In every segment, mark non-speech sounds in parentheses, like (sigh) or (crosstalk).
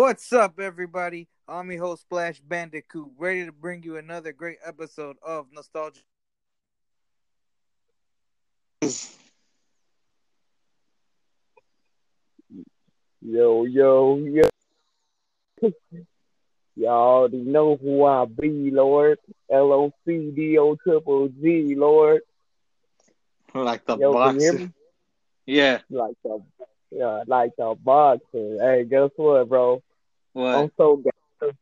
What's up, everybody? I'm your host, Splash Bandicoot, ready to bring you another great episode of Nostalgia. Yo, yo, yo. Y'all already know who I be, Lord. L O C D O triple G, Lord. Like the Yo, can you hear boxer. Yeah. Like the, yeah, like the boxer. Hey, guess what, bro? What? I'm so gangster.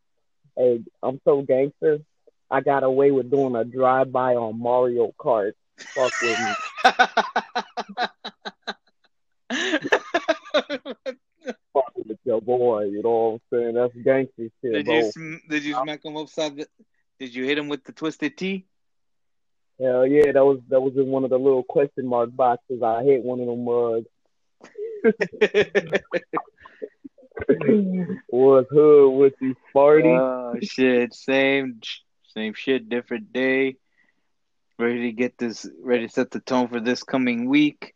Hey, I'm so gangster. I got away with doing a drive-by on Mario Kart. Fuck with me. (laughs) Fuck with your boy. You know what I'm saying? That's gangster shit, did bro. you sm- did you smack him upside the? Did you hit him with the twisted T? Hell yeah, that was that was in one of the little question mark boxes. I hit one of them mugs. Uh, (laughs) (laughs) was hood with you, Sparty. oh shit! Same same shit, different day. Ready to get this. Ready to set the tone for this coming week.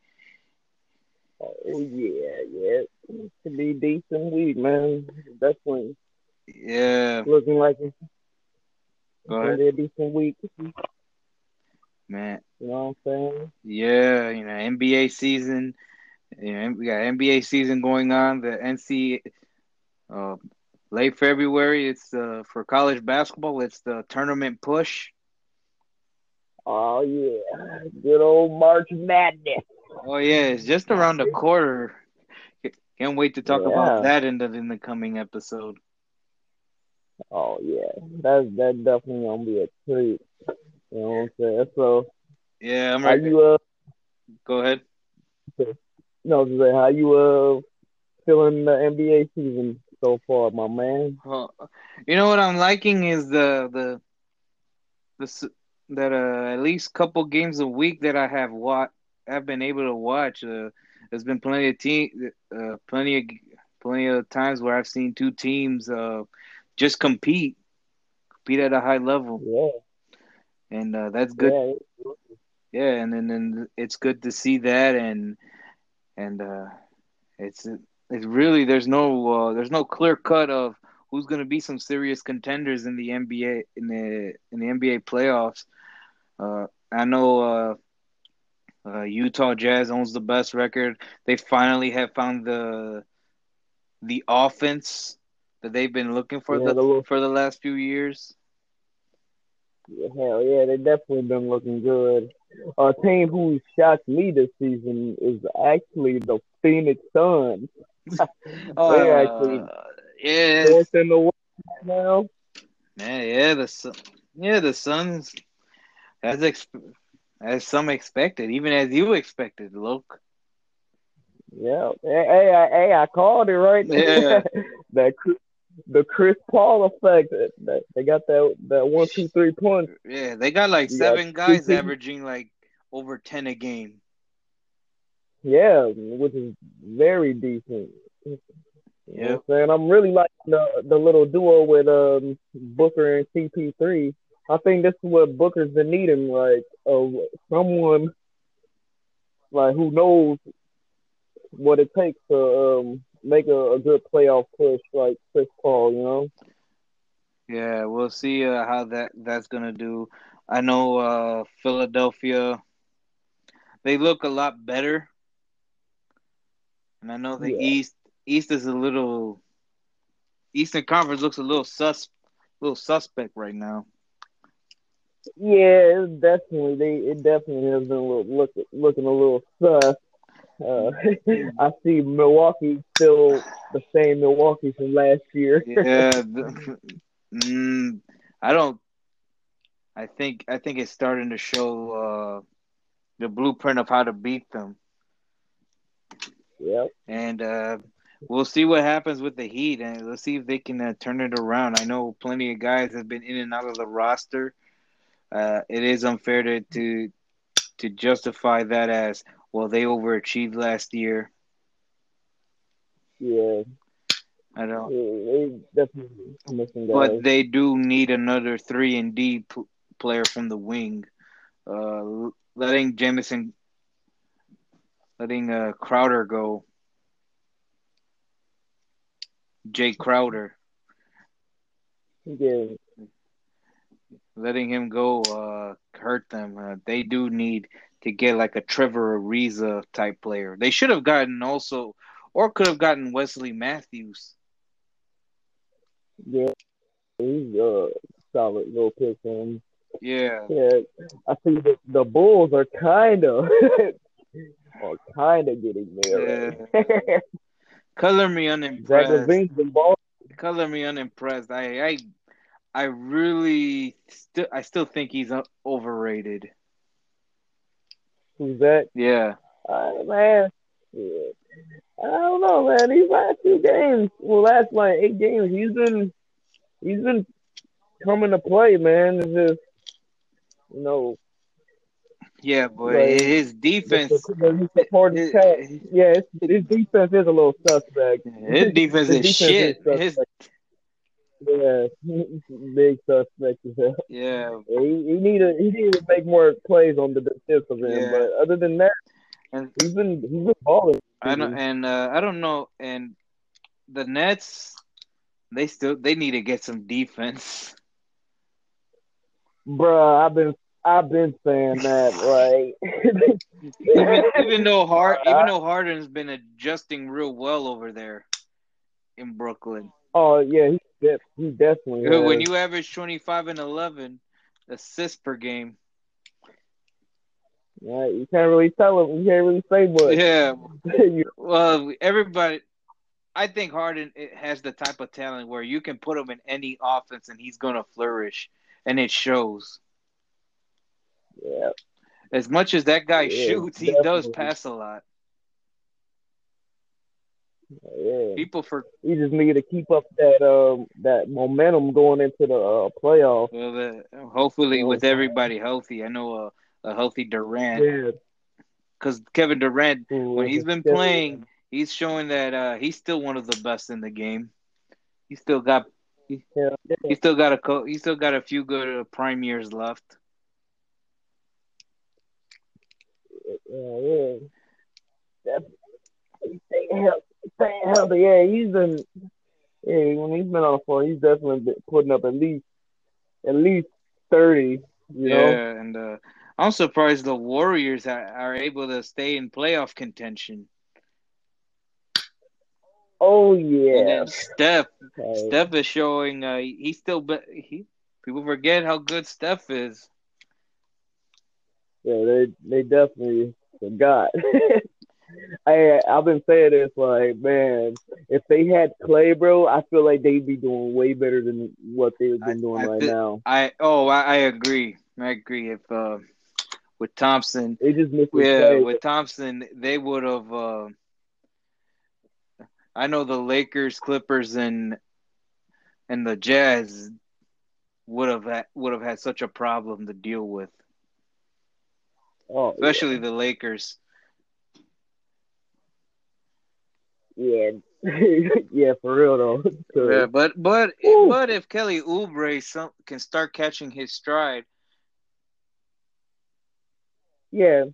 oh yeah, yeah. It should be decent week, man. Definitely Yeah. looking like it's gonna be a decent week. man. You know what I'm saying? Yeah, you know, NBA season. You know, we got NBA season going on. The NC, uh, late February. It's uh, for college basketball. It's the tournament push. Oh yeah, good old March Madness. Oh yeah, it's just around the corner. Can't wait to talk Yeah. about that in the in the coming episode. Oh yeah, that's that definitely gonna be a treat. You know what I'm saying? So Yeah, I'm ready. you uh Go ahead. No say how you uh feeling the NBA season so far, my man? You know what I'm liking is the the the that uh at least couple games a week that I have wa have been able to watch. Uh, there's been plenty of team, uh, plenty of plenty of times where I've seen two teams uh just compete, compete at a high level, Yeah, and uh, that's good. yeah, Yeah, and then then it's good to see that, and and uh, it's it's really there's no uh, there's no clear cut of who's going to be some serious contenders in the NBA in the in the NBA playoffs. Uh, I know uh, uh, Utah Jazz owns the best record. They finally have found the the offense that they've been looking for Yeah, the the for the last few years. hell yeah, they've definitely been looking good. A team who shocked me this season is actually the Phoenix Suns. (laughs) They actually Uh, yeah, fourth in the West now. Yeah, yeah, the yeah the Suns as ex- as some expected, even as you expected, Luke. Yeah, hey, hey, I, hey, I called it right. Yeah. (laughs) that the Chris Paul effect. They got that that one two three punch. Yeah, they got like You got seven guys two- averaging like over ten a game. Yeah, which is very decent. You Yeah. know what I'm saying? I'm really liking the the little duo with um Booker and CP3. I think this is what Booker's been needing, like uh, someone like who knows what it takes to um make a, a good playoff push, like Chris Paul. You know? Yeah, we'll see uh, how that that's gonna do. I know uh, Philadelphia, they look a lot better, and I know the Yeah. East East is a little Eastern Conference looks a little sus little suspect right now. Yeah, it definitely. They it definitely has been a little, look, looking a little sus. Uh, (laughs) I see Milwaukee still the same Milwaukee from last year. Yeah, the, mm, I don't. I think I think it's starting to show uh, the blueprint of how to beat them, Yep. and uh, we'll see what happens with the Heat, and let's see if they can uh, turn it around. I know plenty of guys have been in and out of the roster. Uh, it is unfair to, to to justify that as well. They overachieved last year. Yeah. I don't. They definitely missing guys. But they do need another three and D p- player from the wing. Uh, letting Jamison, letting uh, Crowder go Jae Crowder. Yeah, letting him go uh, hurt them. Uh, they do need to get like a Trevor Ariza type player. They should have gotten also, or could have gotten Wesley Matthews. yeah, he's a solid little pick him. Yeah, Yeah, I see the, the Bulls are kind of (laughs) are kind of getting there. (laughs) color me unimpressed. Color me unimpressed. I I I really still I still think he's overrated. Who's that? Yeah, Uh, man, yeah. I don't know, man. These last two games, well, last like eight games, he's been he's been coming to play, man. It's just you know, yeah, but Right. his defense. the, the supporting His, cast. Yeah, his defense is a little suspect. his defense His is shit. suspect. His Yeah, (laughs) big suspect as hell. yeah, he, he need to he need to make more plays on the defensive end. Yeah. But other than that, and he's been he's been balling. I don't and uh, I don't know and the Nets they still they need to get some defense. Bruh, I've been I've been saying that (laughs) like Even even though Hard (laughs) even though Harden's been adjusting real well over there in Brooklyn. oh yeah, he def- he definitely has. When you average twenty five and eleven assists per game. yeah, you can't really tell him. You can't really say much. Yeah. (laughs) Well, everybody I think Harden has the type of talent where you can put him in any offense and he's going to flourish and it shows. yeah, As much as that guy Yeah, shoots, he does pass a lot. Yeah. People for He just need to keep up that um that momentum going into the uh, playoffs. well, uh, hopefully with everybody healthy. I know a, a healthy Durant Yeah, because Kevin Durant, when he's been playing, he's showing that uh, he's still one of the best in the game. He still got Yeah, yeah. he still got a co- he still got a few good uh, prime years left. Yeah, yeah. Staying healthy. Yeah, he's been. Yeah, when he's been on the floor, he's definitely been putting up at least, at least thirty. You yeah, know. and uh, I'm surprised the Warriors are, are able to stay in playoff contention. Oh And yeah. then Steph, Okay. Steph is showing uh, he still be- he people forget how good Steph is. Yeah, they they definitely forgot. (laughs) I I've been saying this like, man, if they had Clay, bro, I feel like they'd be doing way better than what they've been doing I right thi- now. I oh I, I agree. I agree. If uh, with Thompson, They just missing yeah, with Thompson, they would have. Uh, I know the Lakers, Clippers, and and the Jazz would have had, would have had such a problem to deal with, oh, especially the Lakers. Yeah, (laughs) yeah, for real though. (laughs) 'Cause- Yeah, but but Woo. but if Kelly Oubre some, can start catching his stride, yeah,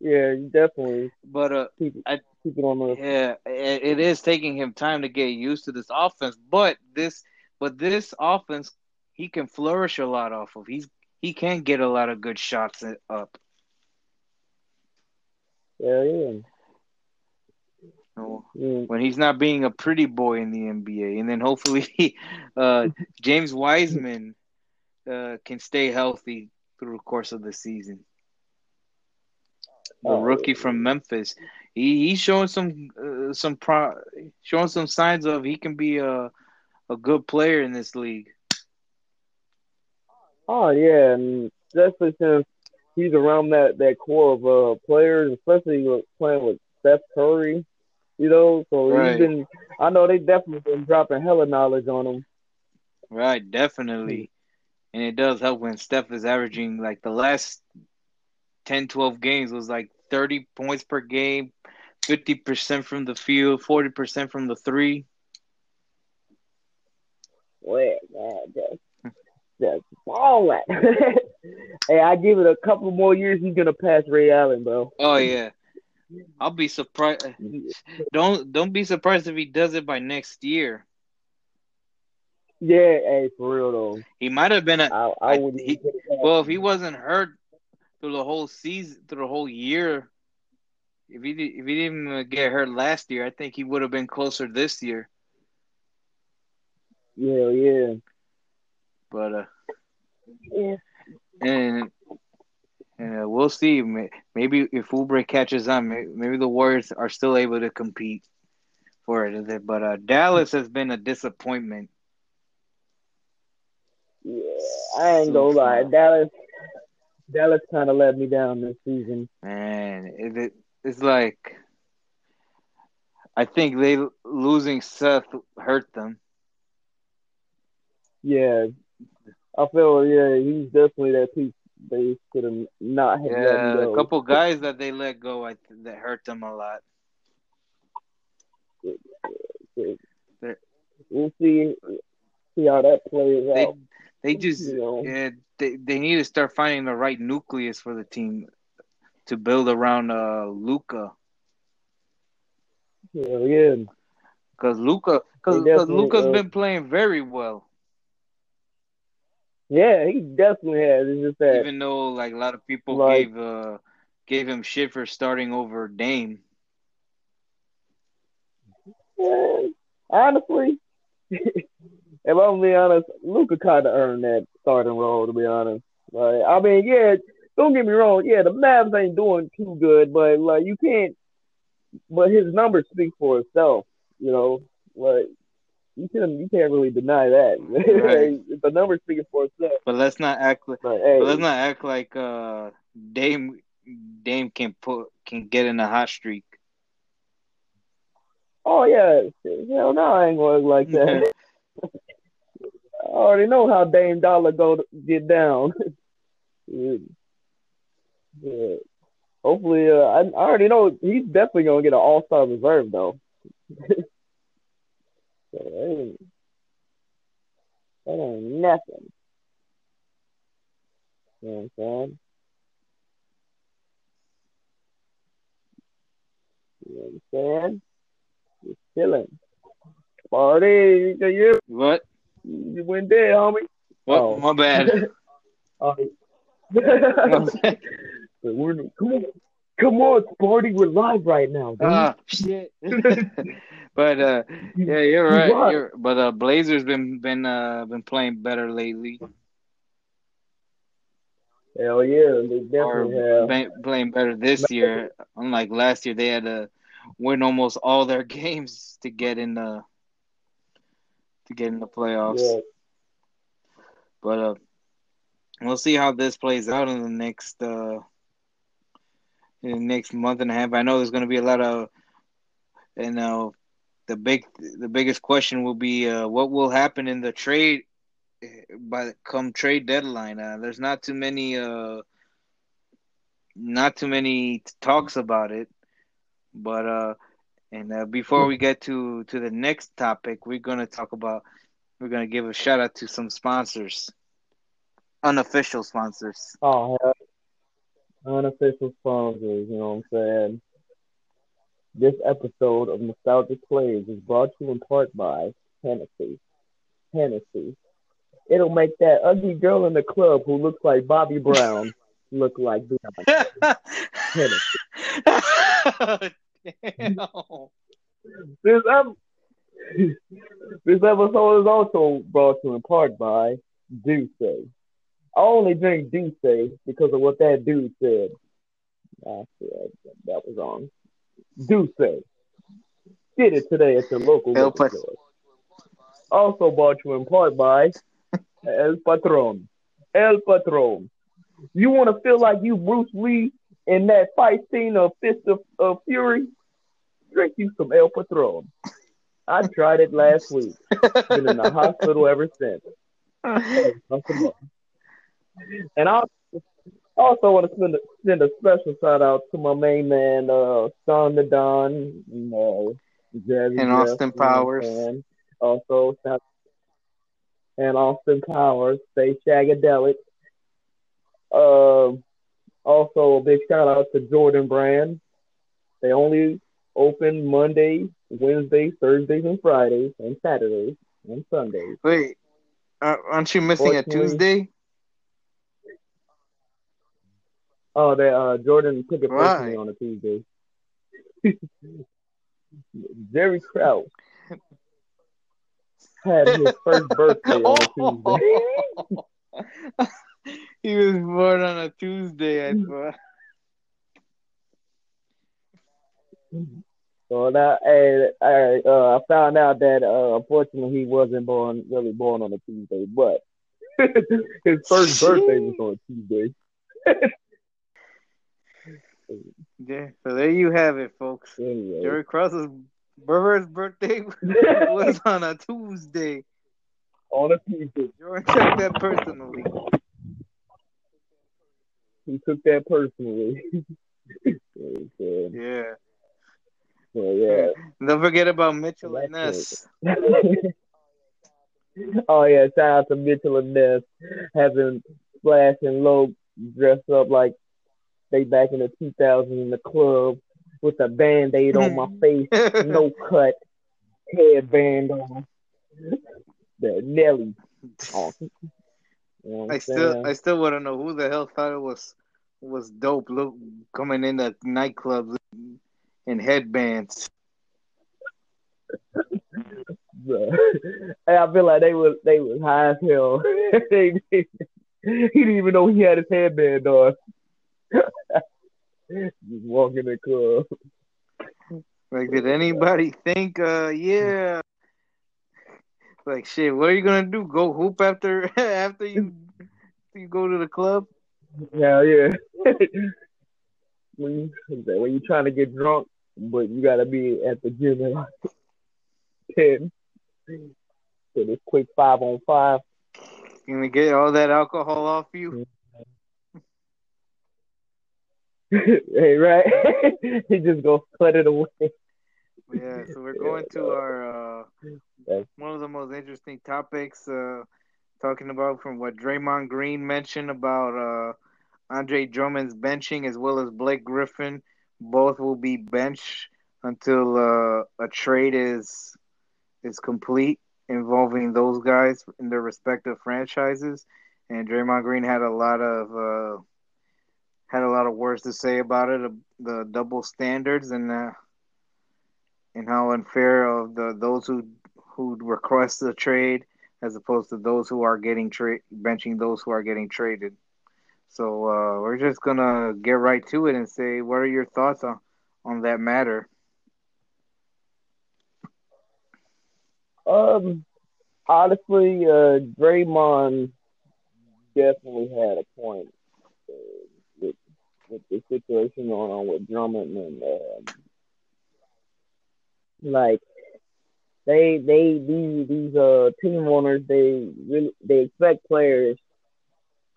yeah, definitely but uh, keep it, I- keep it on the. yeah, it, it is taking him time to get used to this offense. But this but this offense, he can flourish a lot off of. He's he can get a lot of good shots up. Yeah, yeah. When he's not being a pretty boy in the NBA, and then hopefully (laughs) uh, James Wiseman uh, can stay healthy through the course of the season. The Oh, rookie from Memphis, he he's showing some uh, some pro, showing some signs of he can be a a good player in this league. Oh yeah, and especially since he's around that that core of uh players, especially playing with Steph Curry, you know. So Right. he's been. I know they definitely been dropping hella knowledge on him. Right, definitely. And it does help when Steph is averaging like the last 10, 12 games was like 30 points per game, 50% from the field, 40% from the three. Well, man, that's that's all that. (laughs) hey, I give it a couple more years, he's gonna pass Ray Allen, bro. Oh yeah. (laughs) I'll be surprised. (laughs) Don't don't be surprised if he does it by next year. Yeah, hey, for real though. He might have been a I, I I- wouldn't. he- even put it past well if he wasn't hurt through the whole season, through the whole year. If he did, if he didn't get hurt last year, I think he would have been closer this year. Yeah, yeah, But uh, yeah. and and uh, we'll see. Maybe if Oubre catches on, maybe the Warriors are still able to compete for it. But uh, Dallas has been a disappointment. Yeah, I ain't gonna lie. Dallas, Dallas kind of let me down this season. Man, it it's like I think they losing Seth hurt them. Yeah, I feel yeah he's definitely that piece they could have not have Yeah, a couple guys that they let go, I th- that hurt them a lot. We'll see see how that plays They out. they just You know. yeah, they they need to start finding the right nucleus for the team to build around uh Luka Yeah, yeah, because Luka because They definitely, Luka's uh, been playing very well. Yeah. He definitely has. It's just that even though like a lot of people Like- gave uh gave him shit for starting over Dame. Yeah, honestly, (laughs) if I'm being honest, Luka kind of earned that starting role. To be honest, like I mean, yeah, don't get me wrong. Yeah, the Mavs ain't doing too good, but like you can't. But his numbers speak for itself. You know, like you can you can't really deny that. (laughs) Right. the numbers speaking for itself. But let's not act like But hey, but let's not act like uh Dame Dame can put can get in a hot streak. oh yeah, hell no, I ain't going like that. (laughs) I already know how Dame Dollar go get down. yeah. (laughs) Yeah. Hopefully, uh, I, I already know he's definitely gonna get an All Star reserve though. That ain't, that ain't nothing. You know what I'm saying? You know what I'm saying? Just chilling. Party, you What? you went there, homie. What? Oh. My bad. Oh. My bad. But we're come on, come on, Sparty, we're live right now. Dude. Ah, shit. (laughs) but uh, yeah, you're right. You're, but uh, Blazers been been uh been playing better lately, Hell yeah, they or definitely have. been playing better this year. Unlike last year, they had to win almost all their (laughs) games to get in the to get in the playoffs. Yeah, But uh, we'll see how this plays out in the next uh in the next month and a half. I know there's going to be a lot of you know the big the biggest question will be uh, what will happen in the trade by come trade deadline. Uh, there's not too many uh not too many talks about it, but uh and uh, before we get to to the next topic, we're to talk about we're to give a shout out to some sponsors, unofficial sponsors. oh, unofficial sponsors. You know what I'm saying? This episode of Nostalgic Plays is brought to you in part by Hennessy. Hennessy. It'll make that ugly girl in the club who looks like Bobby Brown (laughs) look like (laughs) Beyonce. Hennessy. (laughs) Damn. This, ep- this episode is also brought to you in part by D'USSÉ. I only drink D'USSÉ because of what that dude said. That was wrong. D'USSÉ. Get it today at your local El liquor store. Also brought to you in part by (laughs) El Patron. El Patron. You want to feel like you Bruce Lee in that fight scene of Fist of, of Fury? Drink you some El Patron. I tried it last week. Been in the hospital ever since. (laughs) And I also want to send a, send a special shout out to my main man, uh, Sean the Don, you know, Jazzy And Austin you know what I'm Powers. saying? Also, and Austin Powers, stay shagadelic. Um, also, a big shout out to Jordan Brand. They only open Monday, Wednesday, Thursdays, and Fridays, and Saturdays and Sundays. Wait, Uh, aren't you missing a Tuesday? Oh, that uh, Jordan took it personally on a Tuesday. (laughs) Jerry Krause had his first birthday on a Tuesday. (laughs) he was born on a Tuesday, I thought. So that and I, uh, I found out that uh, unfortunately he wasn't born really born on a Tuesday, but (laughs) his first birthday was on a Tuesday. Yeah, so there you have it, folks. Anyway. Jerry Krause's Burr's birthday (laughs) was on a Tuesday. On a Tuesday. Jordan took that personally. He took that personally. (laughs) yeah. So, yeah. Don't forget about Mitchell and Ness. (laughs) oh yeah, shout out to Mitchell and Ness having Splash and Loc dressed up like they back in the 2000s in the club with a band aid on my face, (laughs) no cut, headband on. The Nelly. Oh. You know I still saying? I still want to know who the hell thought it was was dope look coming in the nightclubs in headbands. I feel like they was they was high as hell. (laughs) he didn't even know he had his headband on. (laughs) Just walking the club. Like, did anybody think? Uh, yeah. Like, shit. What are you gonna do? Go hoop after (laughs) after you you go to the club? Yeah, yeah. (laughs) when you when you trying to get drunk, but you gotta be at the gym at like ten. So this quick five on five. You gonna get all that alcohol off you? (laughs) hey, right? (laughs) he just goes cut it away. Yeah, so we're (laughs) going to our uh, one of the most interesting topics, uh, talking about from what Draymond Green mentioned about uh, Andre Drummond's benching as well as Blake Griffin. Both will be benched until uh, a trade is is complete involving those guys in their respective franchises. And Draymond Green had a lot of uh, had a lot of words to say about it, the double standards and uh, and how unfair of the those who who request the trade as opposed to those who are getting trade benching those who are getting traded. So uh, we're just gonna get right to it and say, what are your thoughts on on that matter? Um, honestly, uh, Draymond definitely had a point with the situation going on with Drummond and uh, like they they these these uh team owners they really they expect players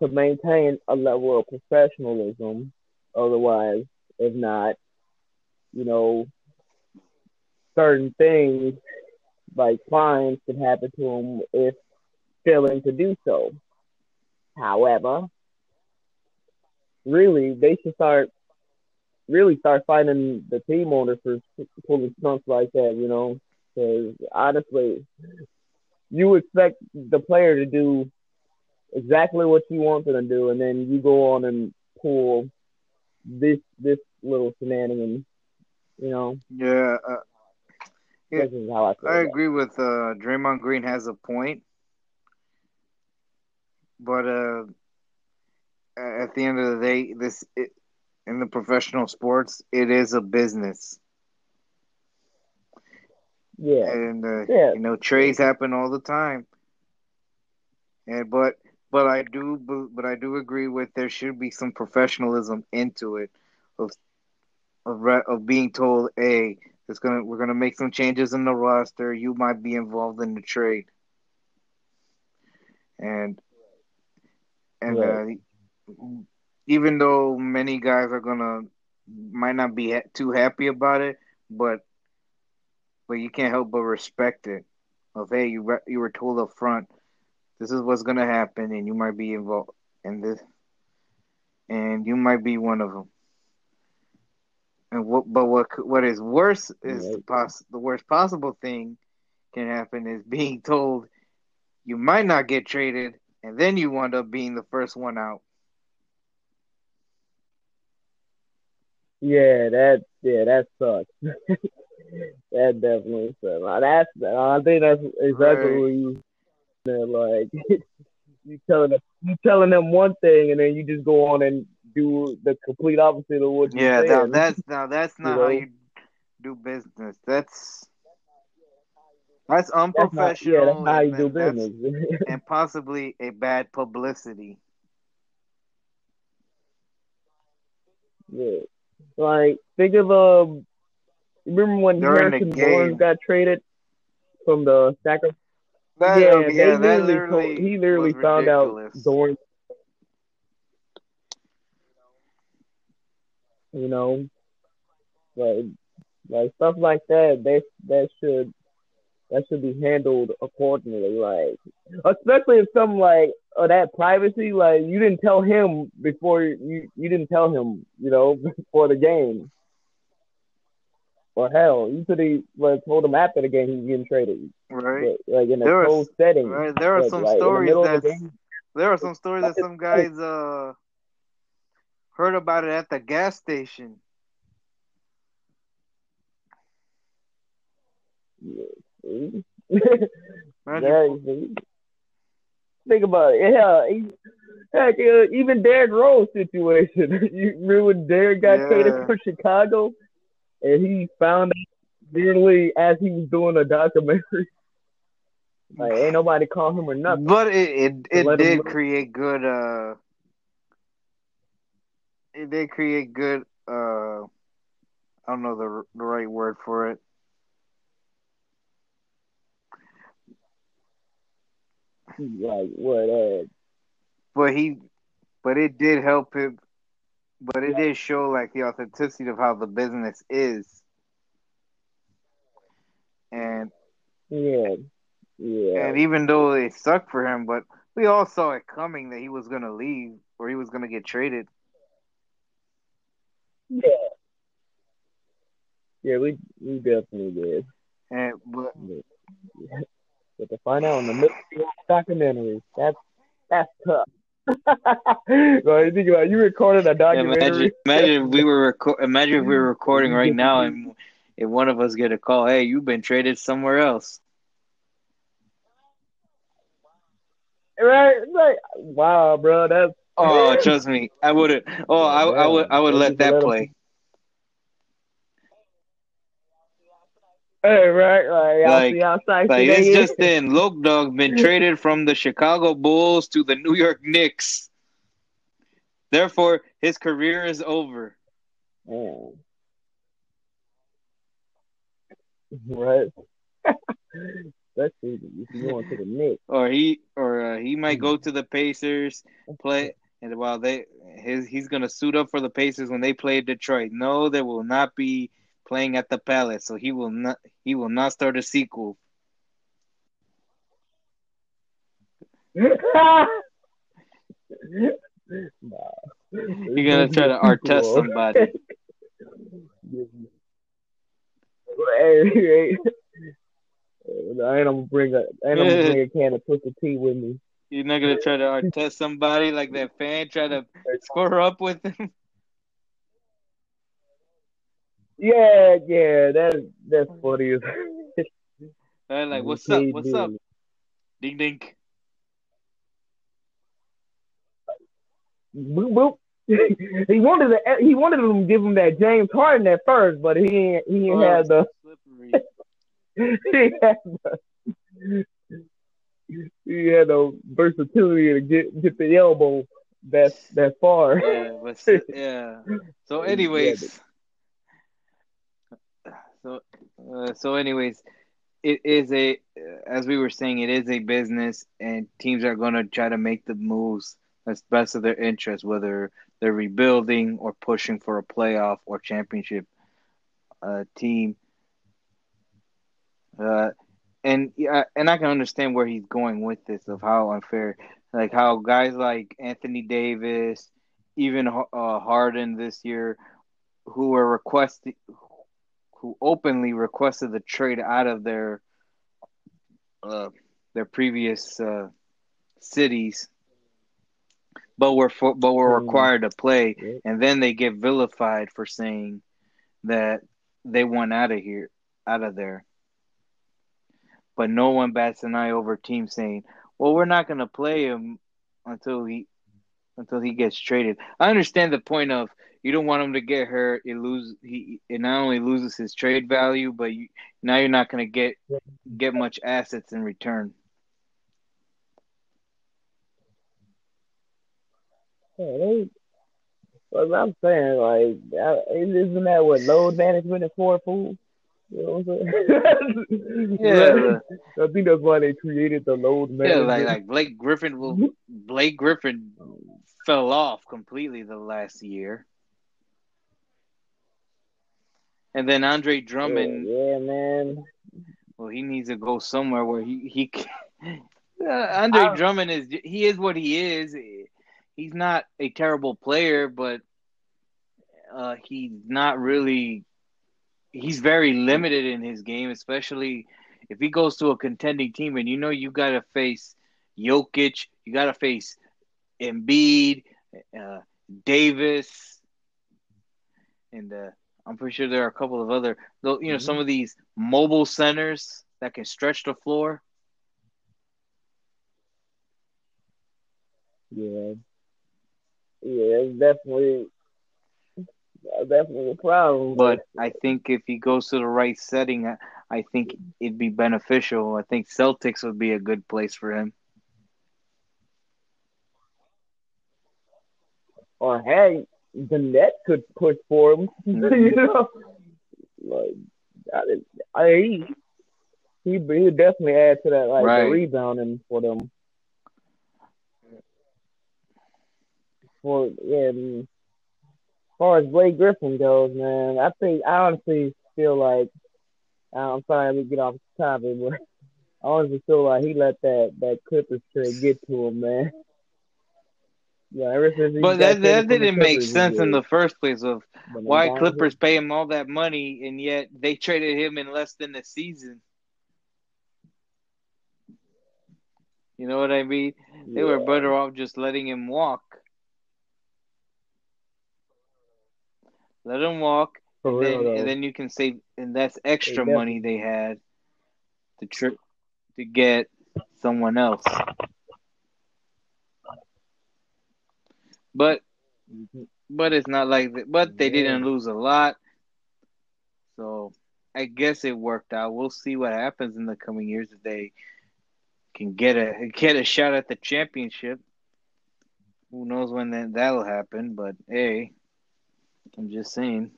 to maintain a level of professionalism. Otherwise, if not, you know, certain things like fines could happen to them if failing to do so. However, really they should start really start fighting the team owner for pulling stunts like that, you know. Because honestly, you expect the player to do exactly what you want them to do, and then you go on and pull this this little shenanigan, you know. Yeah. Uh, yeah this is how I, I agree with uh, Draymond Green has a point, but uh, at the end of the day, this it, in the professional sports, it is a business. Yeah, and uh, yeah. you know trades happen all the time. And but but I do but I do agree with there should be some professionalism into it of of of being told, hey, it's gonna we're gonna make some changes in the roster. You might be involved in the trade, and and right. uh, even though many guys are gonna might not be ha- too happy about it, but but you can't help but respect it. Of hey, you re- you were told up front, this is what's gonna happen, and you might be involved in this, and you might be one of them. And what, but what what is worse is the, poss- the worst possible thing can happen is being told you might not get traded, and then you wind up being the first one out. Yeah, that yeah, that sucks. (laughs) that definitely sucks. That's I think that's exactly right. what you like. (laughs) you telling them you telling them one thing, and then you just go on and do the complete opposite of what you yeah. Now that's now that's (laughs) not you how you do business. That's that's unprofessional. That's not, yeah, that's how you do business, and possibly a bad publicity. Yeah, like think of um, remember when Harrison Barnes got traded from the Sacramento? That, yeah, yeah, they literally, literally told, he literally found ridiculous. out Dorn. You know, like like stuff like that. They that should that should be handled accordingly. Like especially if some like of that privacy, like you didn't tell him before you you didn't tell him, you know, (laughs) before the game. Or hell, you could have like, told him after the game he's getting traded. Right. But, like in a there closed setting. Right. There are some like, stories that the there are some stories that some (laughs) guys uh heard about it at the gas station. Think about it. Yeah, he, heck, uh, even Derrick Rose situation. (laughs) you remember when Derrick got yeah. traded from Chicago, and he found out literally as he was doing a documentary. (laughs) Like ain't nobody call him or nothing. But it it, it did create good uh it did create good uh I don't know the the right word for it. Like what uh but he but it did help him but it yeah. did show like the authenticity of how the business is. And yeah. Yeah. And even though it sucked for him, but we all saw it coming that he was gonna leave or he was gonna get traded. Yeah. Yeah, we we definitely did. And but but to find out in the middle of documentary, that's that's tough. (laughs) so think about you recorded a documentary. Imagine, imagine if we were reco- imagine if we were recording right now and if one of us get a call, hey, you've been traded somewhere else. Right, like wow, bro, that's oh, trust me, I wouldn't. Oh, I, I would, I would let that play. Hey, right, right. Like, see outside like it's just in. Loc Dogg been (laughs) traded from the Chicago Bulls to the New York Knicks. Therefore, his career is over. Oh. Right. (laughs) Especially if you going to the Knicks. Or he, or uh, he might go to the Pacers, play, and while they, his, he's gonna suit up for the Pacers when they play Detroit. No, there will not be playing at the Palace, so he will not he will not start a sequel. nah. (laughs) You're gonna try to Artest somebody. (laughs) hey, hey. I ain't gonna bring a I ain't gonna bring a can of Twisted Tea with me. You're not gonna try to Artest somebody like that fan try to score up with him. Yeah, yeah, that that's funny. (laughs) They're like, what's up? What's up? Ding ding. Boop boop. (laughs) he wanted to he wanted to give him that James Harden at first, but he he oh, had the (laughs) he had the he had the versatility to get get the elbow that that far. Yeah, but yeah. So, anyways, uh, so anyways, it is a, as we were saying, it is a business, and teams are going to try to make the moves that's best of their interest, whether they're rebuilding or pushing for a playoff or championship uh, team. Uh, and yeah, and I can understand where he's going with this of how unfair, like how guys like Anthony Davis, even uh, Harden this year, who were requesting, who openly requested the trade out of their uh, their previous uh, cities, but were for, but were Hmm. required to play, and then they get vilified for saying that they want out of here, out of there. But no one bats an eye over teams saying, "Well, we're not going to play him until he until he gets traded." I understand the point of you don't want him to get hurt. It lose he it not only loses his trade value, but you, now you're not going to get get much assets in return. Yeah, I'm saying, like, isn't that what load management is for, fool? You know what I'm saying? (laughs) Yeah, (laughs) I think that's why they created the load Yeah, management. like like Blake Griffin will Blake Griffin fell off completely the last year. And then Andre Drummond, yeah, man. well, he needs to go somewhere where he he. Can, (laughs) uh, Andre I- Drummond is he is what he is. He's not a terrible player, but uh, he's not really. He's very limited in his game, especially if he goes to a contending team, and you know you got to face Jokic, you got to face Embiid, uh, Davis, and uh, I'm pretty sure there are a couple of other, you know, Mhm. some of these mobile centers that can stretch the floor. Yeah. Yeah, it's definitely, definitely a problem. But I think if he goes to the right setting, I, I think it'd be beneficial. I think Celtics would be a good place for him. or hey, the net could push for him. (laughs) you know, like I, I he he he definitely add to that like Right. the rebounding for them. For yeah, and as far as Blake Griffin goes, man, I think I honestly feel like I'm sorry to get off the topic, but I honestly feel like he let that that Clippers trade get to him, man. Yeah, ever since But that that didn't make sense in the first place of why Clippers pay him all that money and yet they traded him in less than a season. You know what I mean? They were better off just letting him walk. Let him walk, and then, and then you can save, and that's extra money they had to trip to get someone else. But Mhm. but it's not like that. But they Yeah. didn't lose a lot, so I guess it worked out. We'll see what happens in the coming years if they can get a get a shot at the championship. Who knows when that that'll happen? But hey, I'm just saying.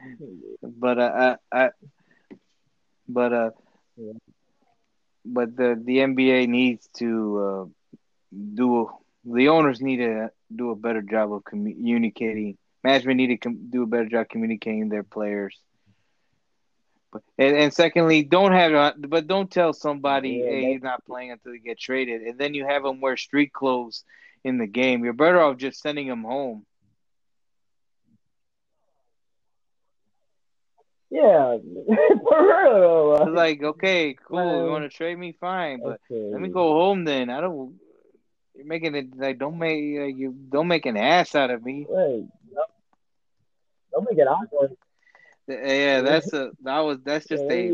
(laughs) But uh, I, I, but uh, Yeah. but the the NBA needs to uh, do the owners need to do a better job of communicating. Management need to com- do a better job communicating their players. But and, and secondly, don't have but don't tell somebody, Yeah, hey, he's not playing until you get traded, and then you have them wear street clothes in the game. You're better off just sending them home. Yeah, (laughs) for real. like, okay, cool, you um, want to trade me, fine, but okay. let me go home then. I don't. You're making it like don't make uh, you don't make an ass out of me. Wait, don't- make it awkward. Yeah, that's a that was that's just Yeah, a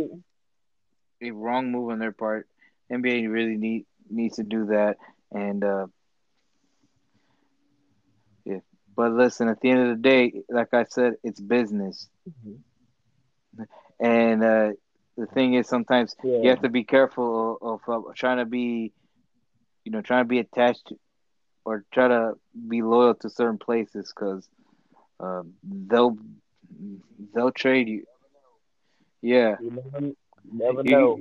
a wrong move on their part. NBA really need needs to do that. And uh yeah. But listen, at the end of the day, like I said, it's business. And uh the thing is sometimes yeah. you have to be careful of, of, of trying to be you know, trying to be attached or try to be loyal to certain places because uh, they'll they'll trade you. Yeah, You never, never You- know.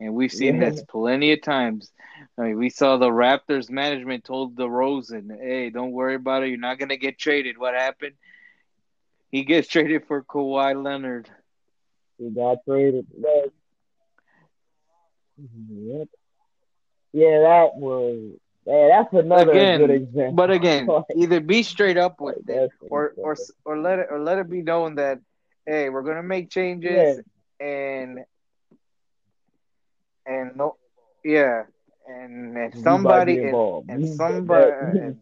and we've seen Yeah. that plenty of times. I mean, we saw the Raptors management told the DeRozan, "Hey, don't worry about it. You're not gonna get traded." What happened? He gets (laughs) traded for Kawhi Leonard. He got traded. Yep. Yeah, that was. Yeah, that's another Again, good example. But again, (laughs) either be straight up with it, or or or let it or let it be known that, hey, we're gonna make changes, and and no, yeah, and, and somebody and, and somebody and,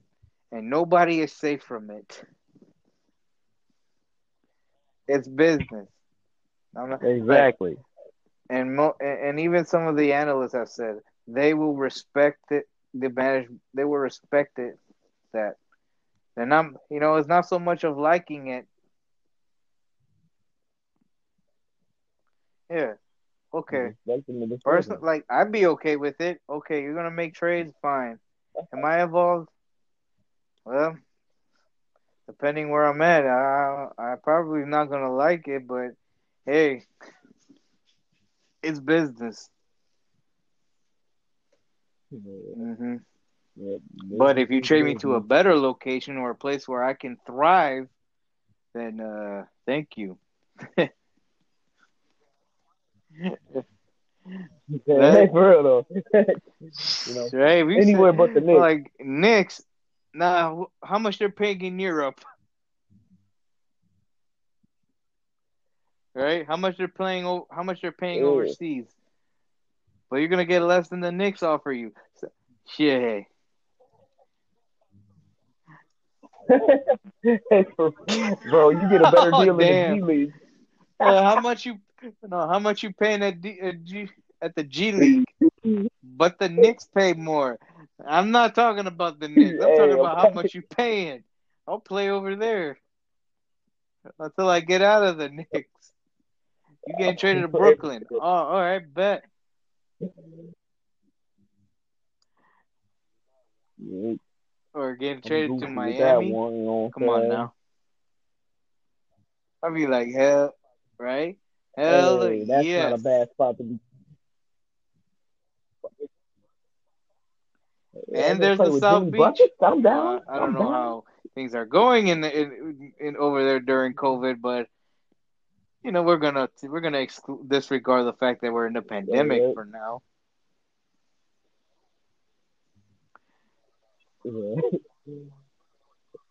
and nobody is safe from it. It's business. Not, exactly. and mo- and and even some of the analysts have said they will respect it. The manage they will respect it. That and I'm you know it's not so much of liking it. Yeah. Okay. Respecting the decision. Person like I'd be okay with it. Okay, you're gonna make trades, fine. Am I involved? Well, depending where I'm at, I I probably not gonna like it, but hey, it's business. Yeah, hmm yeah, But if you trade me to a better location or a place where I can thrive, then uh, thank you. (laughs) Yeah, hey, for real though. (laughs) you know, Right? We anywhere said- but the Knicks. Like Knicks, now how much they're paying in Europe? Right? How much they're playing? How much they're paying Yeah. overseas? But you're gonna get less than the Knicks offer you. So, shit. Hey, (laughs) bro, you get a better Oh, deal in the. G League. Uh, how much you? No, how much you paying at, D, at, G, at the G League? But the Knicks pay more. I'm not talking about the Knicks. I'm Hey, talking about how much you paying. I'll play over there until I get out of the Knicks. You getting traded to Brooklyn? Oh, all right, bet. Yeah, Or getting traded to Miami? one, you know Come on now. I'd be like, hell, right? Hell Hey, that's yes. not a bad spot to be. And there's the South Jimmy Beach. Buckets? I'm Uh, down. I don't I'm know down. how things are going in, the, in in over there during COVID, but you know we're gonna we're gonna exclude, disregard the fact that we're in the pandemic Yeah. for now. Yeah. (laughs)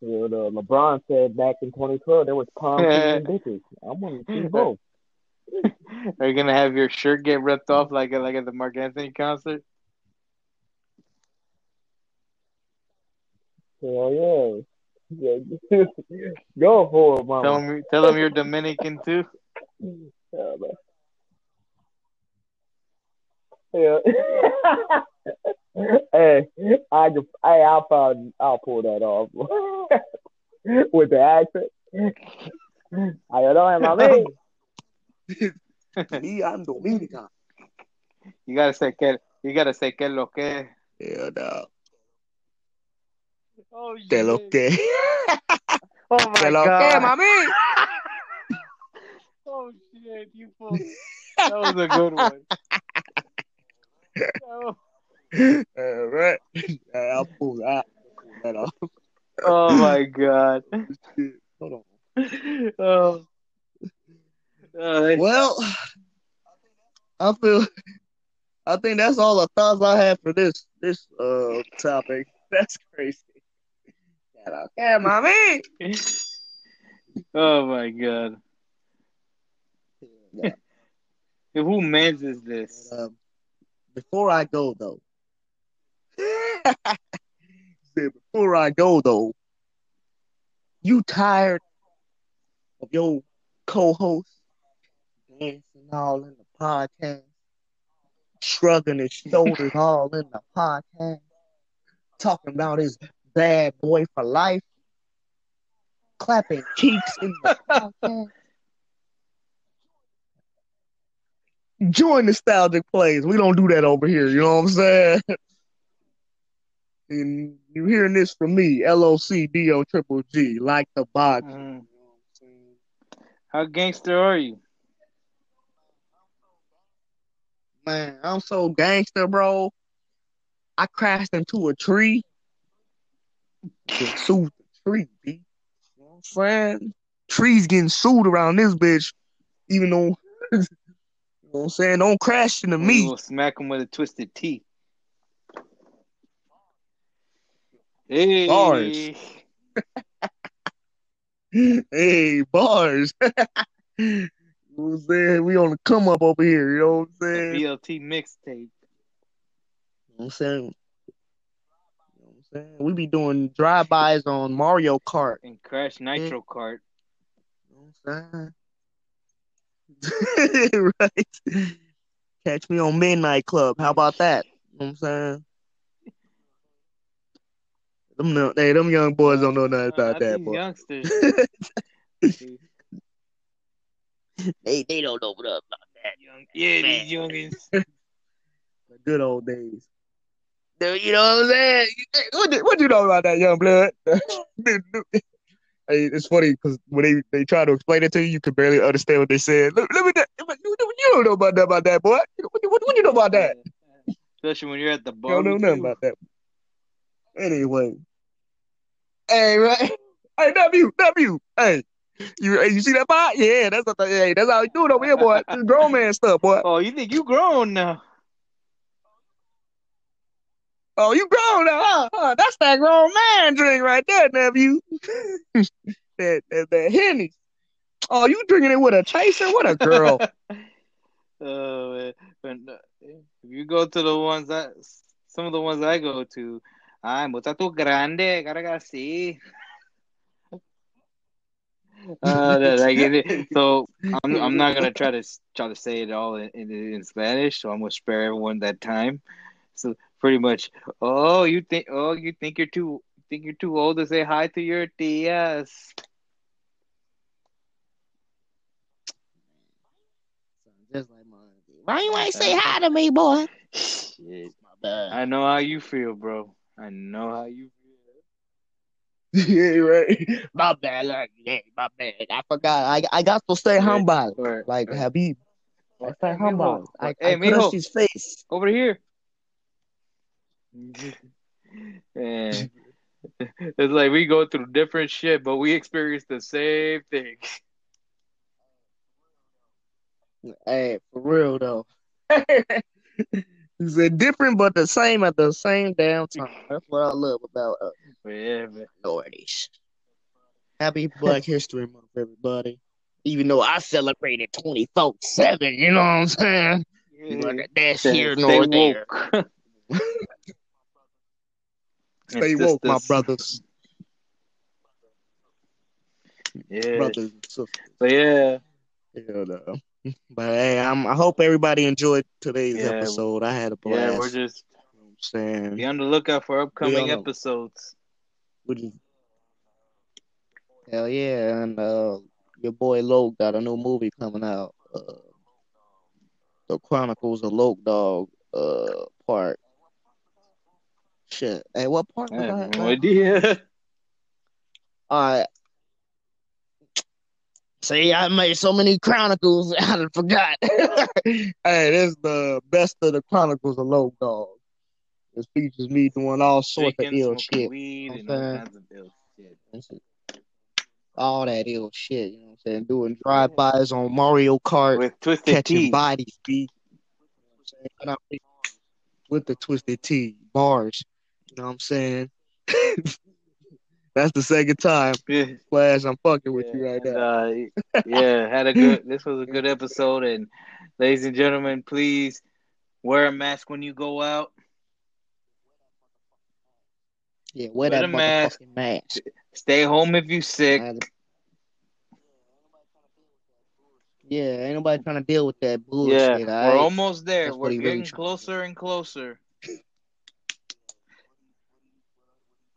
What uh, LeBron said back in 2012, there was palm trees and bitches. I want to see both. (laughs) Are you gonna have your shirt get ripped off like like at the Marc Anthony concert? Hell yeah. yeah. (laughs) Go for it, mama. Tell him tell him you're Dominican too. Yeah, man. (laughs) Yeah. hey, I just, hey, I'll I'll pull that off (laughs) with the accent. I don't know, mami. Me, I'm Dominican. You gotta say que you gotta say que lo que. Hell no. Oh Que lo que. (laughs) Oh my Que lo que, god. mami. Oh shit, you fool. (laughs) That was a good one. (laughs) Oh, All right. (laughs) I'll pull that. Pull that off. oh my god. Hold on. Oh. That's- Well, I feel. I think that's all the thoughts I have for this this uh topic. That's crazy. Okay, mommy. oh my god. Yeah. Who mans is this? Um, before I go though, (laughs) before I go though, you tired of your co-host dancing all in the podcast, shrugging his shoulders (laughs) all in the podcast, talking about his bad boy for life, clapping cheeks in the (laughs) podcast. Join nostalgic plays. We don't do that over here. You know what I'm saying? And you're hearing this from me, LOC DO Triple G, like the box. Mm. You know what I'm saying? How gangster are you? Man, I'm so gangster, bro. I crashed into a tree. Get sued the tree, B. You know what I'm saying? Trees getting sued around this bitch, even though (laughs) know I'm saying, don't crash into me. will smack him with a Twisted Tea. (laughs) Hey. Bars. hey, bars. (laughs) you know what I'm saying? We on the come up over here, you know what I'm saying? BLT mixtape. You know I'm saying? You know what I'm saying? We be doing drive-bys on Mario Kart. And Crash Nitro Kart. You know what I'm saying? (laughs) right. Catch me on Midnight Club. How about that? You know what I'm saying? Them, no- hey, them young boys don't know nothing Uh, about not that, boy. youngsters. (laughs) they they don't know what up about that. Young, yeah, these youngins. (laughs) The good old days. Dude, you know what I'm saying? What, do- what you know about that young blood? It's funny because when they, they try to explain it to you, you can barely understand what they said. Let, let me, you, you don't know about that, about that boy. What, what, what you know about that? Especially when you're at the You bar. don't know nothing about that. Anyway. Hey, right? (laughs) Hey, W, W. Hey, you hey, you see that part? Yeah, that's what the, hey, that's how you do it over here, boy. This grown man stuff, boy. Oh, you think you grown now? Oh, you grown now, huh? huh? That's that grown man drink right there, nephew. (laughs) that, that that Henny. Oh, you drinking it with a chaser? What a girl. (laughs) Oh man. Uh, if you go to the ones that some of the ones I go to, ay, muchacho grande, see. (laughs) Uh, get it. So I'm I'm not gonna try to try to say it all in, in in Spanish. So I'm gonna spare everyone that time. So pretty much, oh, you think oh you think you're too think you're too old to say hi to your tias. Just like my. Why you ain't say hi to me, boy? Shit. I know how you feel, bro. I know how you feel. (laughs) yeah, right. My bad. Like, yeah, my bad. I forgot. I I got to say Right. humble. Or- Like Habib. I say hey, humble. mijo. I, Hey, I touched his face. over here. (laughs) And it's like we go through different shit, but we experience the same thing. Hey, for real though. (laughs) It's a different but the same at the same damn time. That's what I love about uh, yeah, man. minorities. Happy Black History Month, everybody. Even though I celebrated 24 7, you know what I'm saying? But that's here nor there. (laughs) Stay woke, just my brothers, Yeah. brothers sisters. But yeah, Yeah, no. (laughs) But hey, I'm, I hope everybody enjoyed today's Yeah. episode. I had a blast. yeah, we're just you know what I'm saying? be on the lookout for upcoming episodes. Is- Hell yeah, and uh, your boy Loc got a new movie coming out. Uh, the Chronicles of Loc Dogg. Uh, part. Shit. Hey, what part I have no idea. (laughs) All right. See, I made so many chronicles, (laughs) I done forgot. (laughs) hey, this is the best of the chronicles of Loc Dogg. This features me doing all sorts of ill shit. weed, know and what I'm all kinds of ill shit. All that ill shit, you know what I'm saying? Doing drive-bys on Mario Kart, With twisted catching tea. bodies, beat. You know what I'm saying? With the Twisted Tea bars. You know what I'm saying? (laughs) That's the second time, Yeah. Flash. I'm fucking with Yeah, you right and, now. uh, (laughs) yeah, had a good. This was a good episode, and ladies and gentlemen, please wear a mask when you go out. Yeah, wear Wear that the mask. mask. Stay home if you sick. Yeah, ain't nobody trying to deal with that bullshit. Yeah, bullshit. we're alright? almost there. That's what We're he really getting closer and closer.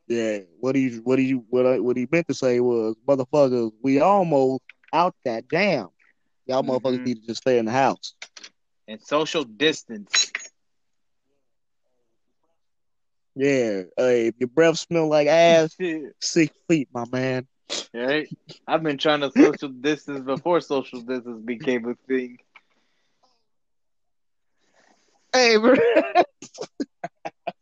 Yeah, what he what he what I, what he meant to say was, motherfuckers, we almost out that damn. Y'all motherfuckers Mhm. need to just stay in the house. And social distance. Yeah, hey, if your breath smell like ass, (laughs) six feet, my man. Right, I've been trying to social distance before social distance became a thing. Hey, bro. (laughs)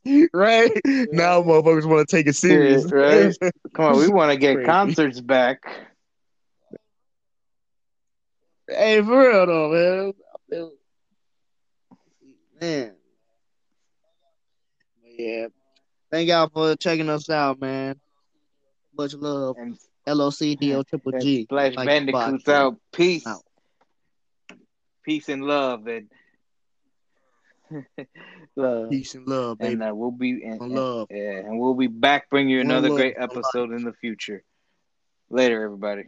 (laughs) right now, motherfuckers want to take it serious. Yeah, right. (laughs) Come on, we want to get Crazy. concerts back. Hey, for real though, man. Man. Yeah. Thank y'all for checking us out, man. Much love. And, LOCDO Triple G. Splash Like Bandicoots out. Peace. Out. Peace and love. And (laughs) Uh, Peace and love, baby. and uh, we'll be and, and- love. yeah, and we'll be back bringing you another love, great episode in the future. Later, everybody.